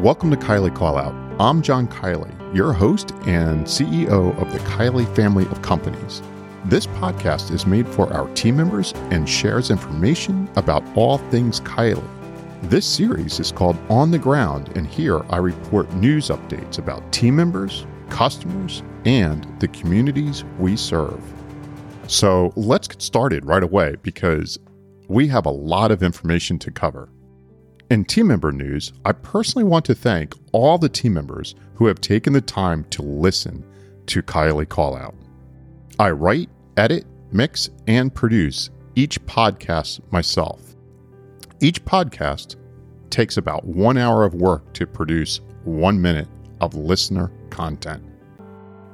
Welcome to Kiely Callout. I'm John Kiely, your host and CEO of the Kiely family of companies. This podcast is made for our team members and shares information about all things Kiely. This series is called On the Ground, and here I report news updates about team members, customers, and the communities we serve. So let's get started right away because we have a lot of information to cover. In team member news, I personally want to thank all the team members who have taken the time to listen to Kiely Callout. I write, edit, mix, and produce each podcast myself. Each podcast takes about one hour of work to produce one minute of listener content.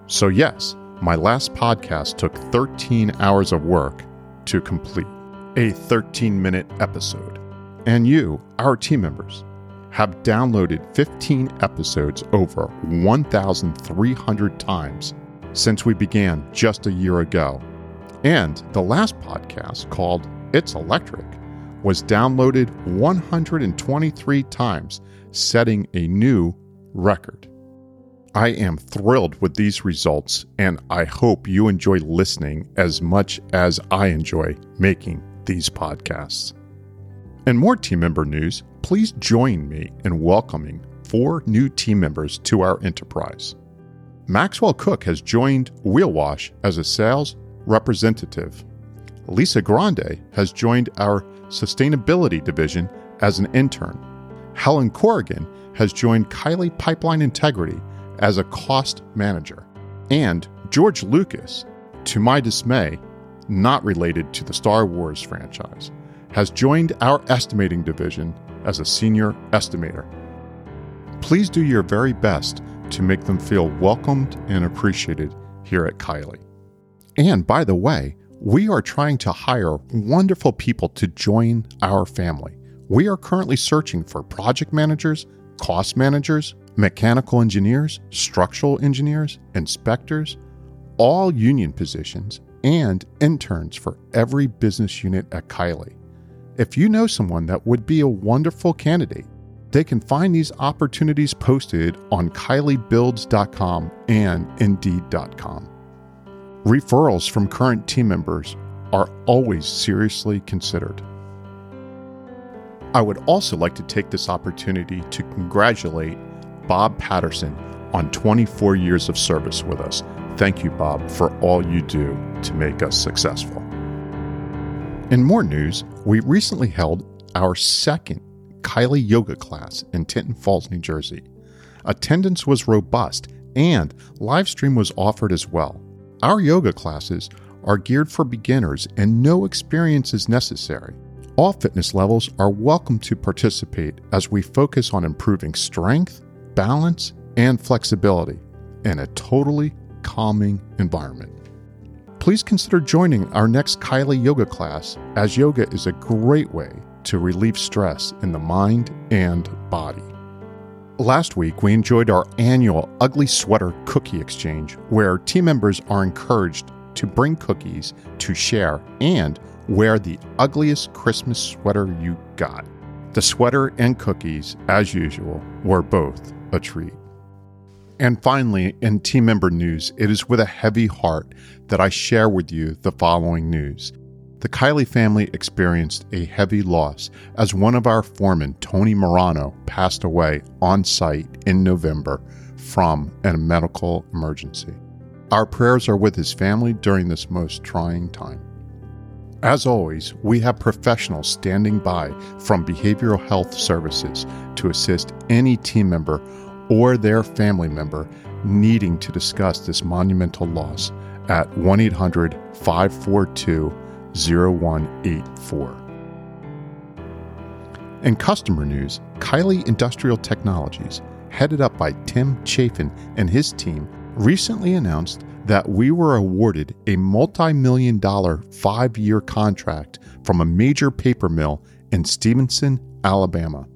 So, yes, my last podcast took 13 hours of work to complete a 13 minute episode and you, our team members, have downloaded 15 episodes over 1,300 times since we began just a year ago. And the last podcast, called It's Electric, was downloaded 123 times, setting a new record. I am thrilled with these results, and I hope you enjoy listening as much as I enjoy making these podcasts. And more team member news, please join me in welcoming four new team members to our enterprise. Maxwell Cook has joined Wheelwash as a sales representative. Lisa Grande has joined our sustainability division as an intern. Helen Corrigan has joined Kiely Pipeline Integrity as a cost manager. And George Lucas, to my dismay, not related to the Star Wars franchise, has joined our estimating division as a senior estimator. Please do your very best to make them feel welcomed and appreciated here at Kiely. And by the way, we are trying to hire wonderful people to join our family. We are currently searching for project managers, cost managers, mechanical engineers, structural engineers, inspectors, all union positions, and interns for every business unit at Kiely. If you know someone that would be a wonderful candidate, they can find these opportunities posted on kielybuilds.com and indeed.com. Referrals from current team members are always seriously considered. I would also like to take this opportunity to congratulate Bob Patterson on 24 years of service with us. Thank you, Bob, for all you do to make us successful. In more news, we recently held our second Kiely yoga class in Tinton Falls, New Jersey. Attendance was robust and live stream was offered as well. Our yoga classes are geared for beginners and no experience is necessary. All fitness levels are welcome to participate as we focus on improving strength, balance, and flexibility in a totally calming environment please consider joining our next Kiely Yoga class, as yoga is a great way to relieve stress in the mind and body. Last week, we enjoyed our annual Ugly Sweater Cookie Exchange, where team members are encouraged to bring cookies to share and wear the ugliest Christmas sweater you got. The sweater and cookies, as usual, were both a treat. And finally, in team member news, it is with a heavy heart that I share with you the following news. The Kiely family experienced a heavy loss as one of our foremen, Tony Morano, passed away on site in November from a medical emergency. Our prayers are with his family during this most trying time. As always, we have professionals standing by from behavioral health services to assist any team member or their family member needing to discuss this monumental loss at 1 800 542 0184. In customer news, Kiely Industrial Technologies, headed up by Tim Chafin and his team, recently announced that we were awarded a multi million dollar five year contract from a major paper mill in Stevenson, Alabama.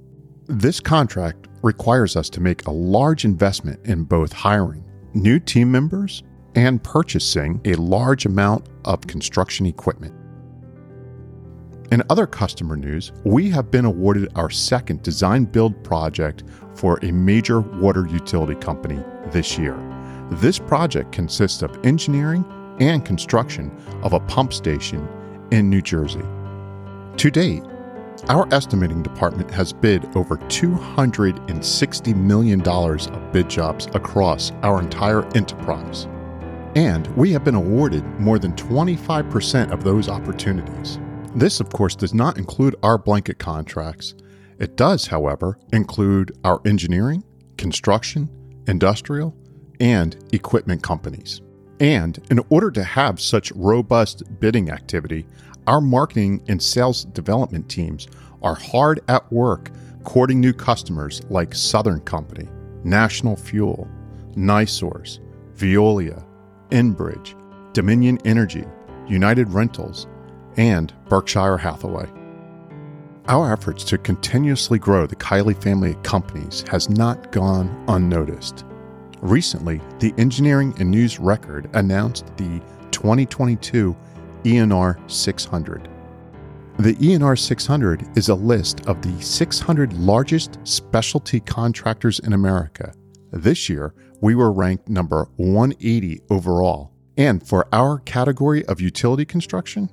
This contract requires us to make a large investment in both hiring new team members and purchasing a large amount of construction equipment. In other customer news, we have been awarded our second design build project for a major water utility company this year. This project consists of engineering and construction of a pump station in New Jersey. To date, our estimating department has bid over $260 million of bid jobs across our entire enterprise. And we have been awarded more than 25% of those opportunities. This, of course, does not include our blanket contracts. It does, however, include our engineering, construction, industrial, and equipment companies. And in order to have such robust bidding activity, our marketing and sales development teams are hard at work courting new customers like Southern Company, National Fuel, NiSource, Veolia, Enbridge, Dominion Energy, United Rentals, and Berkshire Hathaway. Our efforts to continuously grow the Kiely family of companies has not gone unnoticed. Recently, the Engineering and News Record announced the 2022 ENR 600. The ENR 600 is a list of the 600 largest specialty contractors in America. This year, we were ranked number 180 overall. And for our category of utility construction,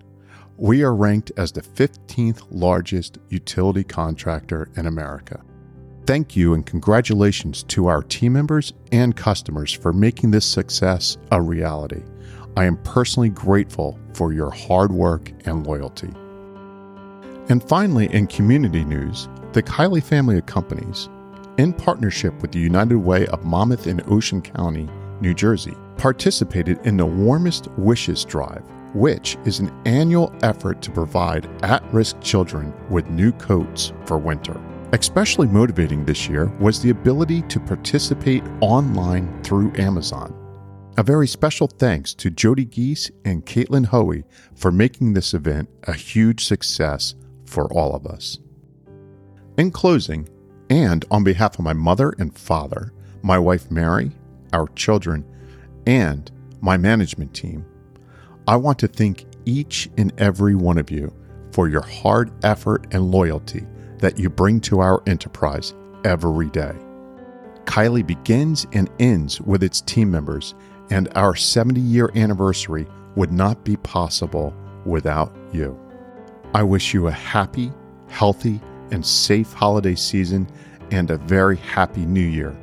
we are ranked as the 15th largest utility contractor in America. Thank you and congratulations to our team members and customers for making this success a reality. I am personally grateful for your hard work and loyalty. And finally, in community news, the Kiely family of companies, in partnership with the United Way of Monmouth and Ocean County, New Jersey, participated in the Warmest Wishes Drive which is an annual effort to provide at risk children with new coats for winter. Especially motivating this year was the ability to participate online through Amazon. A very special thanks to Jody Geese and Caitlin Hoey for making this event a huge success for all of us. In closing, and on behalf of my mother and father, my wife Mary, our children, and my management team, I want to thank each and every one of you for your hard effort and loyalty that you bring to our enterprise every day. Kiely begins and ends with its team members, and our 70 year anniversary would not be possible without you. I wish you a happy, healthy, and safe holiday season and a very happy new year.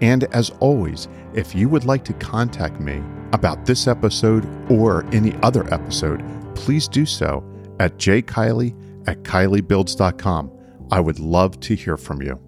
And as always, if you would like to contact me, about this episode or any other episode, please do so at jkiely at kielybuilds.com. I would love to hear from you.